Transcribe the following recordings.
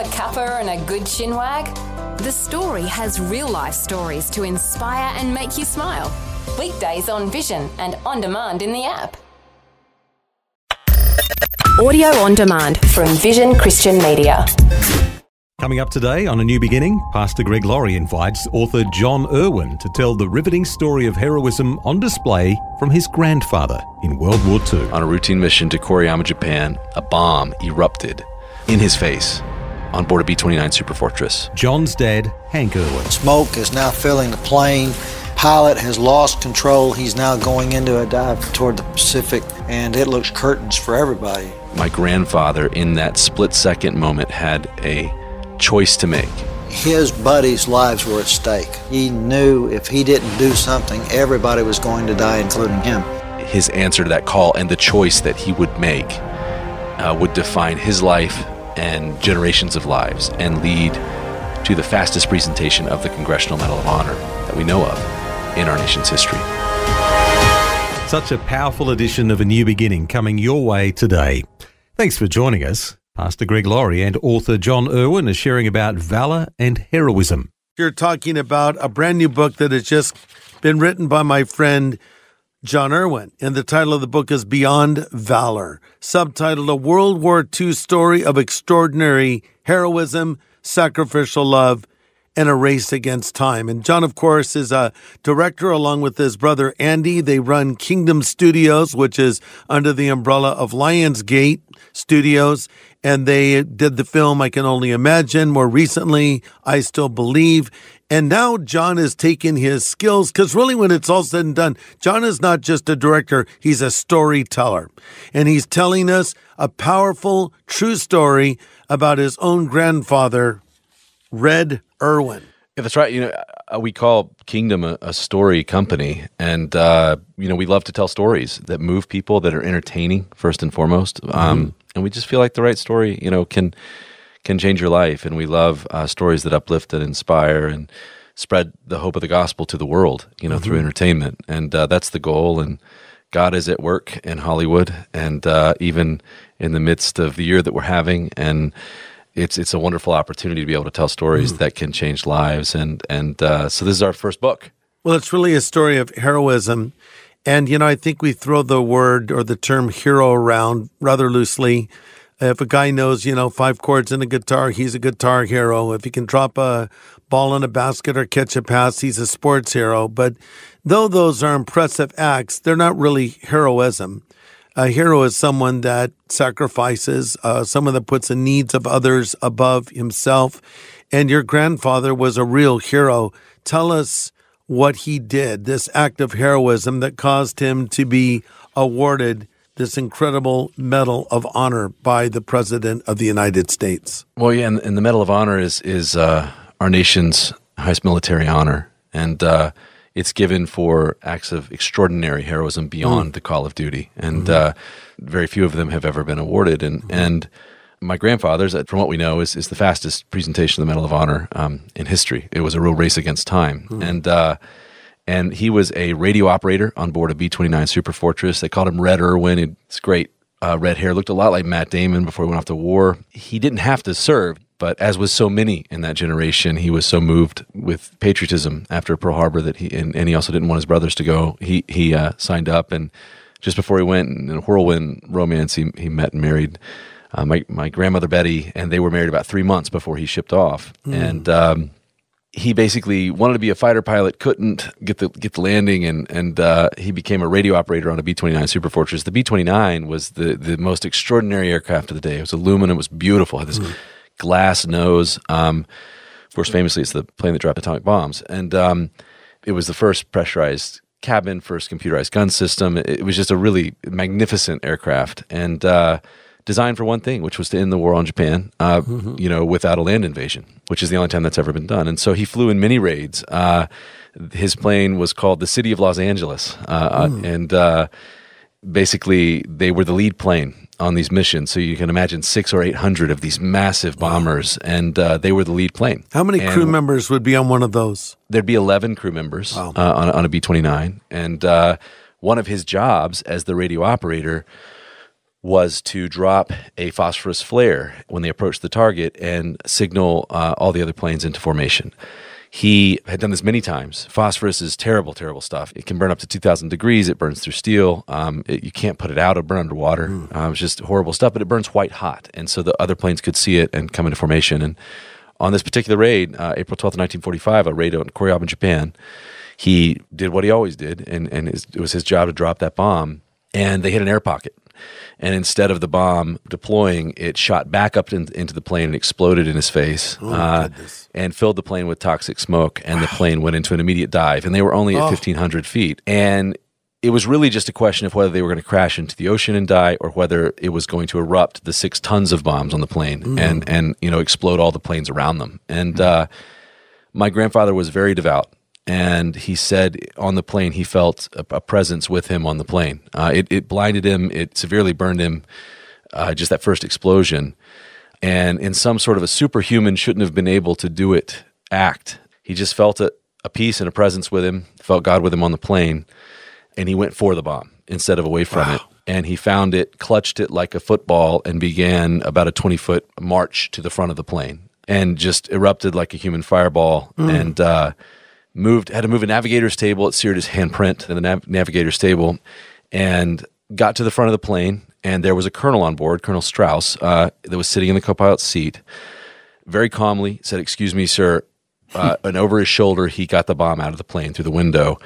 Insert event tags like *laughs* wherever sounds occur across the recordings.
a cuppa and a good chinwag? The story has real life stories to inspire and make you smile. Weekdays on Vision and on demand in the app. Audio on demand from Vision Christian Media. Coming up today on A New Beginning, Pastor Greg Laurie invites author Jon Erwin to tell the riveting story of heroism on display from his grandfather in World War II. On a routine mission to Koriyama, Japan, a bomb erupted in his face on board a B 29 Superfortress. Jon's dead, Hank Erwin. Smoke is now filling the plane. Pilot has lost control. He's now going into a dive toward the Pacific, and it looks curtains for everybody. My grandfather, in that split second moment, had a choice to make. His buddies' lives were at stake. He knew if he didn't do something, everybody was going to die, including him. His answer to that call and the choice that he would make uh, would define his life and generations of lives and lead to the fastest presentation of the Congressional Medal of Honor that we know of in our nation's history. Such a powerful edition of A New Beginning coming your way today. Thanks for joining us. Pastor Greg Laurie and author Jon Erwin are sharing about valor and heroism. You're talking about a brand new book that has just been written by my friend Jon Erwin, and the title of the book is Beyond Valor, subtitled A World War II Story of Extraordinary Heroism, Sacrificial Love, and a Race Against Time. And Jon, of course, is a director along with his brother Andy. They run Kingdom Studios, which is under the umbrella of Lionsgate Studios. And they did the film I Can Only Imagine. More recently, I Still Believe. And now Jon has taken his skills because really, when it's all said and done, Jon is not just a director, he's a storyteller. And he's telling us a powerful, true story about his own grandfather, Red Erwin. Yeah, that's right. You know, uh, we call Kingdom a, a story company, and uh, you know, we love to tell stories that move people, that are entertaining first and foremost. Um, mm-hmm. And we just feel like the right story, you know, can can change your life. And we love uh, stories that uplift and inspire and spread the hope of the gospel to the world, you know, mm-hmm. through entertainment. And uh, that's the goal. And God is at work in Hollywood, and uh, even in the midst of the year that we're having, and it's it's a wonderful opportunity to be able to tell stories mm. that can change lives. And and uh, so this is our first book. Well, it's really a story of heroism. And, you know, I think we throw the word or the term hero around rather loosely. If a guy knows, you know, five chords in a guitar, he's a guitar hero. If he can drop a ball in a basket or catch a pass, he's a sports hero. But though those are impressive acts, they're not really heroism. A hero is someone that sacrifices, uh, someone that puts the needs of others above himself. And your grandfather was a real hero. Tell us what he did, this act of heroism that caused him to be awarded this incredible Medal of Honor by the President of the United States. Well, yeah, and, and the Medal of Honor is is uh, our nation's highest military honor, and uh, it's given for acts of extraordinary heroism beyond mm. the call of duty, and mm-hmm. uh, very few of them have ever been awarded. And mm-hmm. and my grandfather's, from what we know, is is the fastest presentation of the Medal of Honor um, in history. It was a real race against time, mm. and uh, and he was a radio operator on board a B 29 Superfortress. They called him Red Erwin. It's great uh, red hair, looked a lot like Matt Damon before he went off to war. He didn't have to serve, but as was so many in that generation, he was so moved with patriotism after Pearl Harbor that he, and, and he also didn't want his brothers to go. He, he uh, signed up, and just before he went in a whirlwind romance, he, he met and married uh, my, my grandmother Betty, and they were married about three months before he shipped off. Mm. And, um, he basically wanted to be a fighter pilot, couldn't get the get the landing, and and uh, he became a radio operator on a B twenty nine Super Fortress. The B twenty nine was the the most extraordinary aircraft of the day. It was aluminum, it was beautiful, it had this mm. glass nose. Um, of course, famously, it's the plane that dropped atomic bombs, and um, it was the first pressurized cabin, first computerized gun system. It, it was just a really magnificent aircraft, and uh, designed for one thing, which was to end the war on Japan, uh, mm-hmm. you know, without a land invasion, which is the only time that's ever been done. And so he flew in many raids. Uh, his plane was called the City of Los Angeles, uh, mm. and uh, basically they were the lead plane on these missions. So you can imagine six or eight hundred of these massive bombers, and uh, they were the lead plane. How many and crew members would be on one of those? There'd be eleven crew members wow. uh, on, on, a B twenty nine, and uh, one of his jobs as the radio operator was to drop a phosphorus flare when they approached the target and signal uh, all the other planes into formation. He had done this many times. Phosphorus is terrible, terrible stuff. It can burn up to 2,000 degrees. It burns through steel. Um, it, you can't put it out. It'll burn underwater. Mm. Uh, it's just horrible stuff, but it burns white hot. And so the other planes could see it and come into formation. And on this particular raid, uh, April 12th, 1945, a raid on in Japan, he did what he always did, and, and it was his job to drop that bomb. And they hit an air pocket and instead of the bomb deploying, it shot back up in, into the plane and exploded in his face, oh, uh, and filled the plane with toxic smoke. And wow. the plane went into an immediate dive, and they were only at oh. fifteen hundred feet. And it was really just a question of whether they were going to crash into the ocean and die, or whether it was going to erupt the six tons of bombs on the plane mm. and and you know explode all the planes around them. And mm. uh, my grandfather was very devout and he said on the plane he felt a, a presence with him on the plane. Uh, it, it, blinded him. It severely burned him. Uh, just that first explosion, and in some sort of a superhuman shouldn't have been able to do it act. He just felt a, a peace and a presence with him. Felt God with him on the plane, and he went for the bomb instead of away from wow. it. And he found it, clutched it like a football, and began about a twenty foot march to the front of the plane, and just erupted like a human fireball. Mm. And uh, moved had to move a navigator's table. It seared his handprint in the nav- navigator's table, and got to the front of the plane. And there was a colonel on board, Colonel Strauss, uh, that was sitting in the co-pilot's seat. Very calmly said, "Excuse me, sir." Uh, and over his shoulder, he got the bomb out of the plane through the window.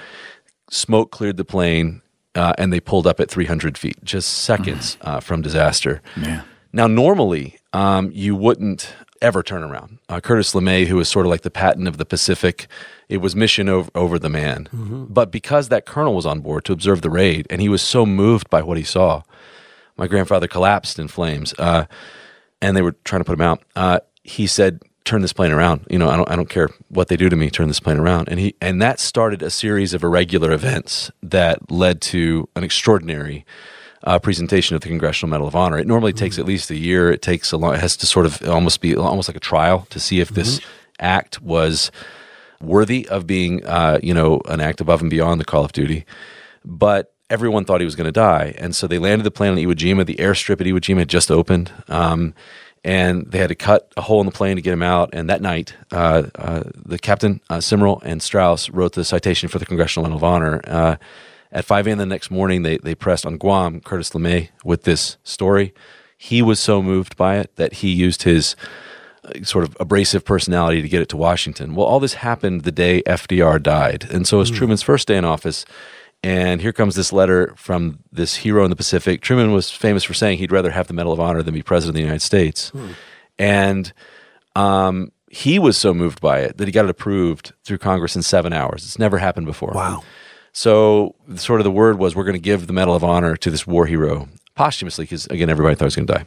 Smoke cleared the plane, uh, and they pulled up at 300 feet, just seconds uh, from disaster. Yeah. Now, normally, um, you wouldn't ever turn around. Uh, Curtis LeMay, who was sort of like the Patton of the Pacific, it was mission over, over the man. Mm-hmm. But because that colonel was on board to observe the raid, and he was so moved by what he saw, my grandfather collapsed in flames, uh, and they were trying to put him out. Uh, he said, "Turn this plane around. You know, I don't, I don't care what they do to me. Turn this plane around." And he, and that started a series of irregular events that led to an extraordinary. Uh, presentation of the Congressional Medal of Honor. It normally mm-hmm. takes at least a year. It takes a long. It has to sort of almost be almost like a trial to see if mm-hmm. this act was worthy of being, uh, you know, an act above and beyond the Call of Duty. But everyone thought he was going to die, and so they landed the plane on Iwo Jima. The airstrip at Iwo Jima had just opened, um, and they had to cut a hole in the plane to get him out. And that night, uh, uh, the captain, uh, Simrel, and Strauss wrote the citation for the Congressional Medal of Honor. Uh, at 5 a.m. the next morning, they, they pressed on Guam Curtis LeMay with this story. He was so moved by it that he used his sort of abrasive personality to get it to Washington. Well, all this happened the day FDR died. And so it was mm. Truman's first day in office. And here comes this letter from this hero in the Pacific. Truman was famous for saying he'd rather have the Medal of Honor than be president of the United States. Mm. And um, he was so moved by it that he got it approved through Congress in seven hours. It's never happened before. Wow. So, sort of the word was we're going to give the Medal of Honor to this war hero posthumously because, again, everybody thought he was going to die.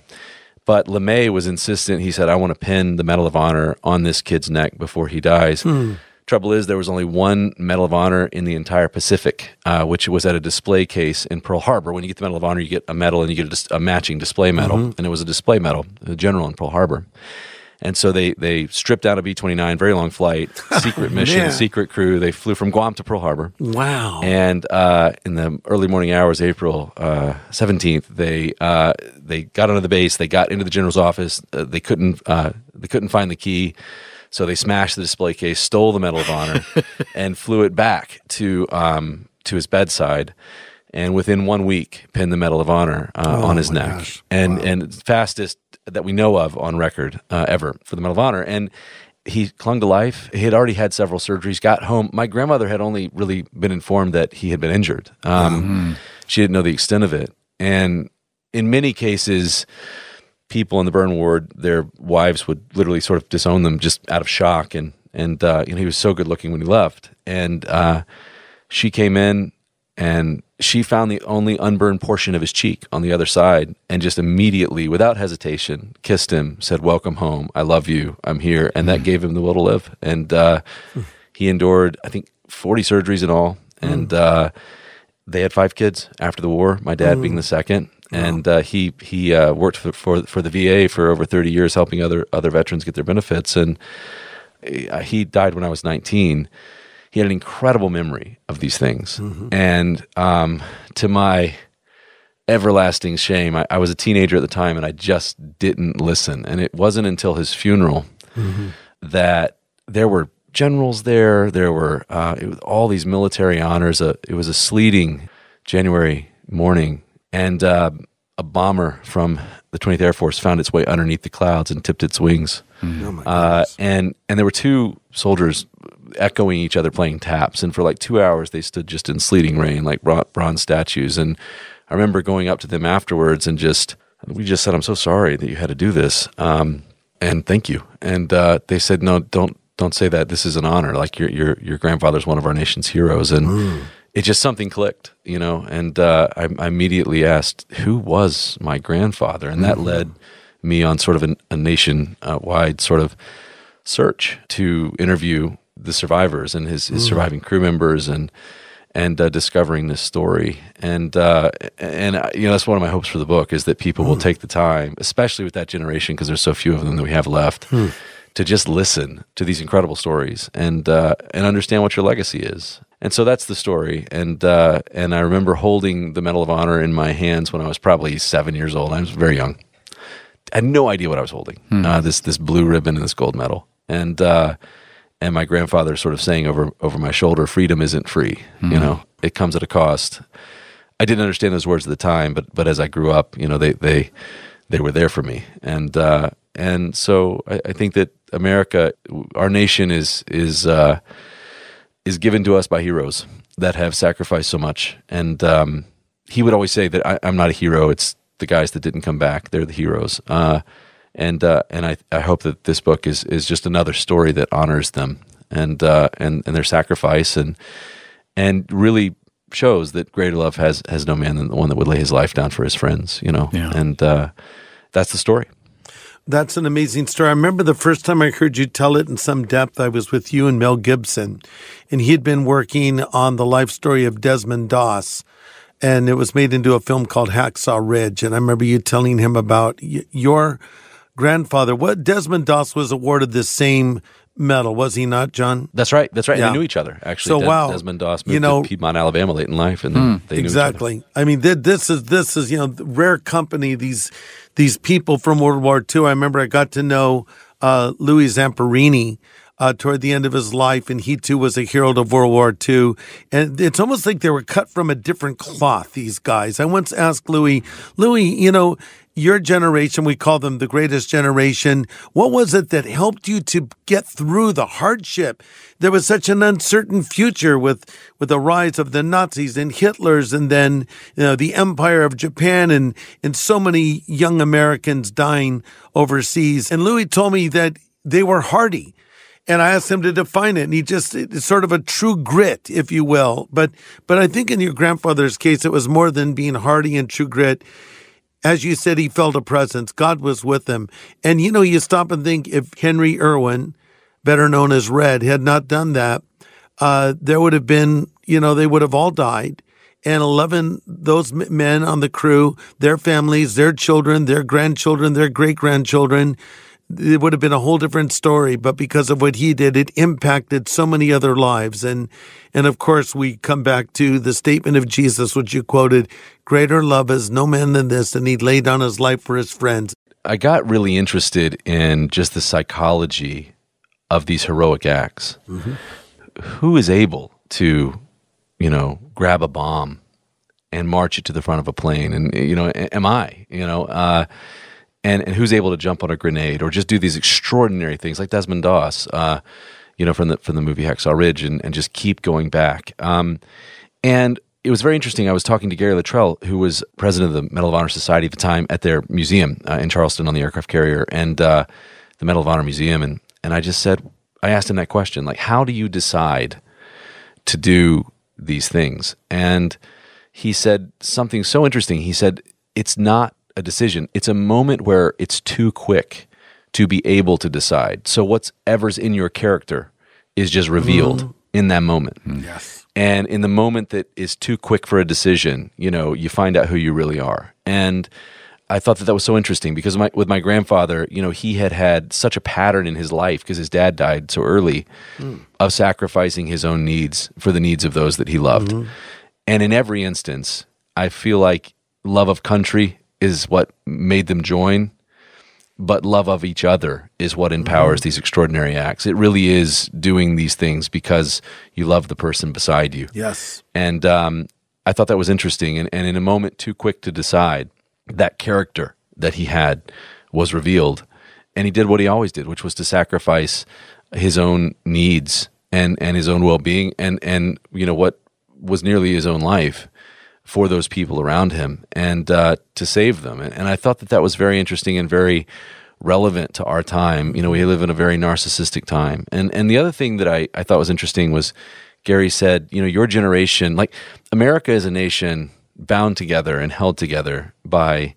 But LeMay was insistent. He said, I want to pin the Medal of Honor on this kid's neck before he dies. Hmm. Trouble is, there was only one Medal of Honor in the entire Pacific, uh, which was at a display case in Pearl Harbor. When you get the Medal of Honor, you get a medal and you get a, dis- a matching display medal. Mm-hmm. And it was a display medal, the general in Pearl Harbor. And so they they stripped out a B twenty nine, very long flight, *laughs* secret mission, secret crew. They flew from Guam to Pearl Harbor. Wow! And uh, in the early morning hours, April uh, seventeenth, uh, they uh, they got onto the base. They got into the general's office. Uh, they couldn't uh, they couldn't find the key. So they smashed the display case, stole the Medal of Honor, *laughs* and flew it back to um, to his bedside and within one week pinned the Medal of Honor uh, oh on his neck, gosh. and wow. and fastest that we know of on record uh, ever for the Medal of Honor. And he clung to life. He had already had several surgeries. Got home. My grandmother had only really been informed that he had been injured. Um, mm-hmm. She didn't know the extent of it, and in many cases. People in the burn ward, their wives would literally sort of disown them just out of shock, and and uh, you know he was so good looking when he left, and uh, she came in and she found the only unburned portion of his cheek on the other side and just immediately without hesitation kissed him said welcome home. I love you. I'm here. And that gave him the will to live. And uh, he endured i think 40 surgeries in all. And mm. uh, they had five kids after the war my dad being the second. And uh, he he uh, worked for, for, for the VA for over 30 years helping other other veterans get their benefits. And uh, he died when I was 19 he had an incredible memory of these things. Mm-hmm. And um, to my everlasting shame. I, I was a teenager at the time and I just didn't listen. And it wasn't until his funeral that there were generals there. There were uh, all these military honors. Uh, it was a sleeting January morning, and uh, a bomber from the 20th Air Force found its way underneath the clouds and tipped its wings. uh, and and there were two soldiers echoing each other playing taps, and for like two hours they stood just in sleeting rain like bronze statues. And I remember going up to them afterwards and just we just said, "I'm so sorry that you had to do this." Um, and thank you. And uh, they said, no, don't don't say that. This is an honor. Like your your your grandfather's one of our nation's heroes, and it just something clicked, you know. And uh, I, I immediately asked, who was my grandfather, and that led me on sort of an, a nation uh, wide sort of search to interview the survivors and his, his surviving crew members and and uh, discovering this story. And uh, and uh, you know that's one of my hopes for the book is that people will take the time especially with that generation because there's so few of them that we have left to just listen to these incredible stories and uh, and understand what your legacy is. And so that's the story. And uh, and I remember holding the Medal of Honor in my hands when I was probably seven years old. I was very young. I had no idea what I was holding. Uh, this this blue ribbon and this gold medal, and uh, and my grandfather sort of saying over over my shoulder, "Freedom isn't free. You know, it comes at a cost." I didn't understand those words at the time, but but as I grew up, you know, they they they were there for me, and uh, and so I, I think that America, our nation, is is uh, is given to us by heroes that have sacrificed so much. And um, he would always say that I, I'm not a hero. It's the guys that didn't come back. They're the heroes. Uh, and uh, and I, I hope that this book is is just another story that honors them and uh, and and their sacrifice and and really shows that greater love has has no man than the one that would lay his life down for his friends. You know, Yeah. and uh, that's the story. That's an amazing story. I remember the first time I heard you tell it in some depth. I was with you and Mel Gibson, and he had been working on the life story of Desmond Doss, and it was made into a film called Hacksaw Ridge. And I remember you telling him about y- your grandfather. What Desmond Doss was awarded the same medal, was he not, Jon? That's right. That's right. Yeah. They knew each other actually. So, Des- wow. Desmond Doss You know- to Piedmont, Alabama, late in life, and then they knew each other. Exactly. I mean, th- this is this is you know rare company. These these people from World War II. I remember I got to know uh, Louis Zamperini uh, toward the end of his life, and he too was a hero of World War II. And it's almost like they were cut from a different cloth. These guys. I once asked Louis, Louis, you know. Your generation, we call them the greatest generation. What was it that helped you to get through the hardship? There was such an uncertain future with with the rise of the Nazis and Hitler's, and then you know the Empire of Japan, and and so many young Americans dying overseas. And Louis told me that they were hardy. And I asked him to define it, and he just it's sort of a true grit, if you will. But but I think in your grandfather's case, it was more than being hardy and true grit as you said, he felt a presence. God was with him. And you know, you stop and think if Henry Erwin, better known as Red, had not done that, uh, there would have been, you know, they would have all died. And 11, those men on the crew, their families, their children, their grandchildren, their great grandchildren, it would have been a whole different story. But because of what he did, it impacted so many other lives. And, and of course, we come back to the statement of Jesus, which you quoted Greater love is no man than this, and he laid down his life for his friends. I got really interested in just the psychology of these heroic acts. Who is able to, you know, grab a bomb and march it to the front of a plane? And you know, am I? You know, uh, and and who's able to jump on a grenade or just do these extraordinary things like Desmond Doss? Uh, you know, from the from the movie Hacksaw Ridge, and, and just keep going back. Um, and it was very interesting. I was talking to Gary Littrell, who was president of the Medal of Honor Society at the time, at their museum uh, in Charleston on the aircraft carrier, and uh, the Medal of Honor Museum. And and I just said, I asked him that question, like, how do you decide to do these things? And he said something so interesting. He said, it's not a decision; it's a moment where it's too quick to be able to decide. So whatever's in your character is just revealed mm. in that moment. Mm. Yes. And in the moment that is too quick for a decision, you know, you find out who you really are. And I thought that that was so interesting because my, with my grandfather, you know, he had had such a pattern in his life because his dad died so early mm. of sacrificing his own needs for the needs of those that he loved. Mm-hmm. And in every instance, I feel like love of country is what made them join, but love of each other is what empowers these extraordinary acts. It really is doing these things because you love the person beside you. Yes. And um, I thought that was interesting. And, and in a moment too quick to decide, that character that he had was revealed. And he did what he always did, which was to sacrifice his own needs and, and his own well being and, and, you know, what was nearly his own life for those people around him and uh, to save them. And, and I thought that that was very interesting and very relevant to our time. You know, we live in a very narcissistic time. And and the other thing that I, I thought was interesting was Gary said, you know, your generation, like America is a nation bound together and held together by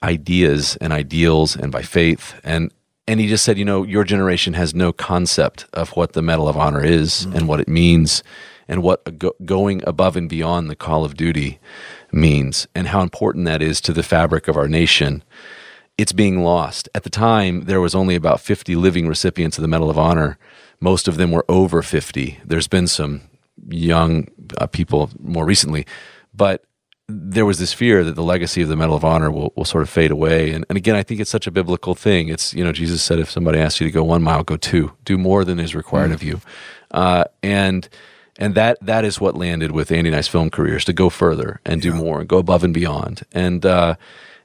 ideas and ideals and by faith. And and he just said, you know, your generation has no concept of what the Medal of Honor is and what it means and what go- going above and beyond the call of duty means and how important that is to the fabric of our nation. It's being lost. At the time, there was only about 50 living recipients of the Medal of Honor. Most of them were over 50. There's been some young uh, people more recently, but there was this fear that the legacy of the Medal of Honor will, will sort of fade away. And, and again, I think it's such a biblical thing. It's, you know, Jesus said, if somebody asks you to go one mile, go two, do more than is required of you. Uh, and, and that, that is what landed with Andy and I's film careers to go further and do more and go above and beyond. And, uh,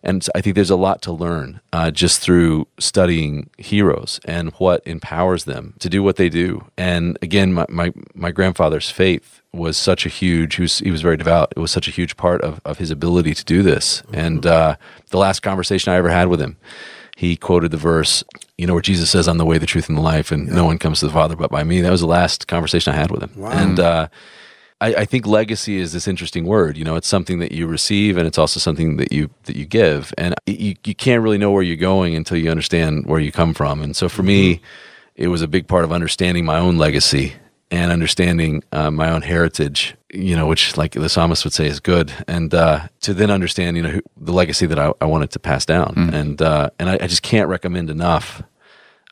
and I think there's a lot to learn uh, just through studying heroes and what empowers them to do what they do. And again, my, my, my grandfather's faith was such a huge, he was, he was very devout. It was such a huge part of, of his ability to do this. And uh, the last conversation I ever had with him, he quoted the verse, you know, where Jesus says, I'm the way, the truth, and the life, and no one comes to the Father but by me. That was the last conversation I had with him. And uh, I, I think legacy is this interesting word. You know, it's something that you receive, and it's also something that you that you give. And you you can't really know where you're going until you understand where you come from. And so for me, it was a big part of understanding my own legacy and understanding uh, my own heritage. You know, which like the psalmist would say is good, and uh, to then understand, you know, who, the legacy that I, I wanted to pass down. And uh, and I, I just can't recommend enough.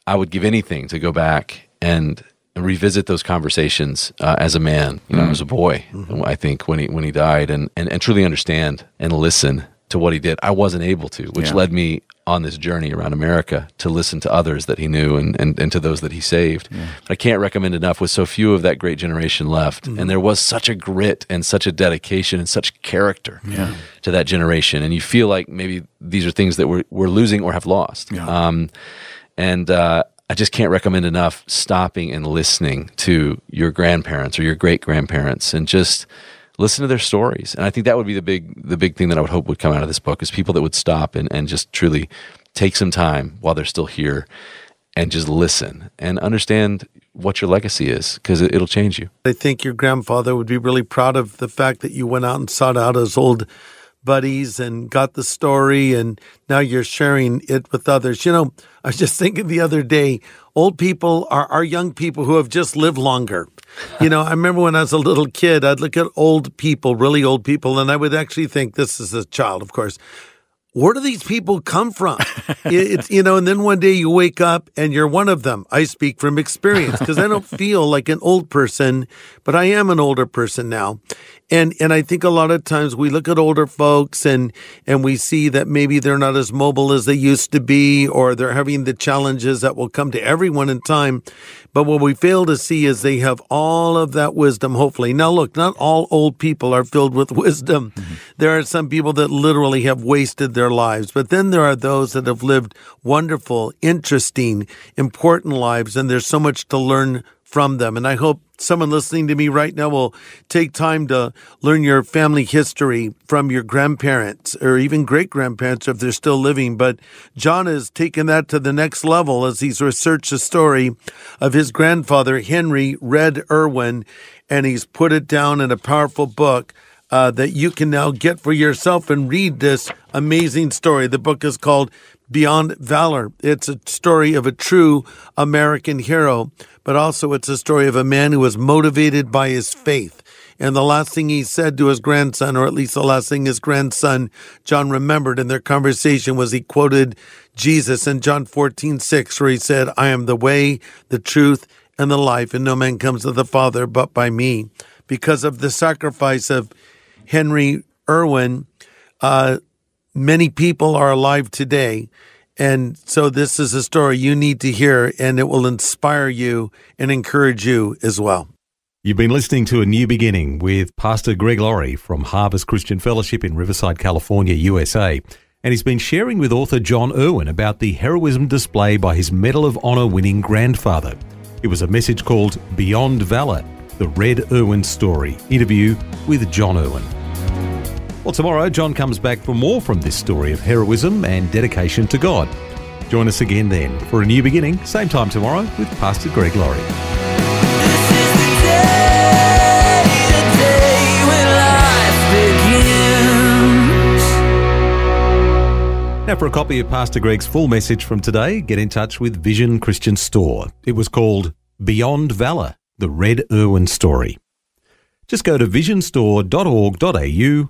I would give anything to go back and revisit those conversations uh, as a man, you know, as a boy. I think when he when he died, and, and and truly understand and listen to what he did. I wasn't able to, which Yeah. led me on this journey around America to listen to others that he knew and and, and to those that he saved. But I can't recommend enough with so few of that great generation left, and there was such a grit and such a dedication and such character to that generation, and you feel like maybe these are things that we're we're losing or have lost. Yeah. Um, and uh, I just can't recommend enough stopping and listening to your grandparents or your great grandparents and just listen to their stories. And I think that would be the big the big thing that I would hope would come out of this book is people that would stop and, and just truly take some time while they're still here and just listen and understand what your legacy is because it, it'll change you. I think your grandfather would be really proud of the fact that you went out and sought out his old buddies and got the story, and now you're sharing it with others. You know, I was just thinking the other day, old people are, are young people who have just lived longer. You know, I remember when I was a little kid, I'd look at old people, really old people, and I would actually think, this is a child, of course. Where do these people come from? *laughs* It's you know, and then one day you wake up and you're one of them. I speak from experience because I don't *laughs* feel like an old person, but I am an older person now. And and I think a lot of times we look at older folks and and we see that maybe they're not as mobile as they used to be, or they're having the challenges that will come to everyone in time. But what we fail to see is they have all of that wisdom, hopefully. Now, look, not all old people are filled with *laughs* wisdom. Mm-hmm. There are some people that literally have wasted their lives, but then there are those that have lived wonderful, interesting, important lives, and there's so much to learn from them. And I hope someone listening to me right now will take time to learn your family history from your grandparents or even great grandparents if they're still living. But Jon has taken that to the next level as he's researched the story of his grandfather, Henry Red Erwin, and he's put it down in a powerful book. Uh, that you can now get for yourself and read this amazing story. The book is called Beyond Valor. It's a story of a true American hero, but also it's a story of a man who was motivated by his faith. And the last thing he said to his grandson, or at least the last thing his grandson, Jon, remembered in their conversation was he quoted Jesus in John 14, 6, where he said, I am the way, the truth, and the life, and no man comes to the Father but by me. Because of the sacrifice of Henry Erwin, uh, many people are alive today. And so this is a story you need to hear, and it will inspire you and encourage you as well. You've been listening to A New Beginning with Pastor Greg Laurie from Harvest Christian Fellowship in Riverside, California, USA. And he's been sharing with author Jon Erwin about the heroism display by his Medal of Honor winning grandfather. It was a message called Beyond Valor, the Red Erwin story. Interview with Jon Erwin. Well, tomorrow, Jon comes back for more from this story of heroism and dedication to God. Join us again then for a new beginning, same time tomorrow with Pastor Greg Laurie. Now, for a copy of Pastor Greg's full message from today, get in touch with Vision Christian Store. It was called Beyond Valor, the Red Erwin Story. Just go to visionstore.org.au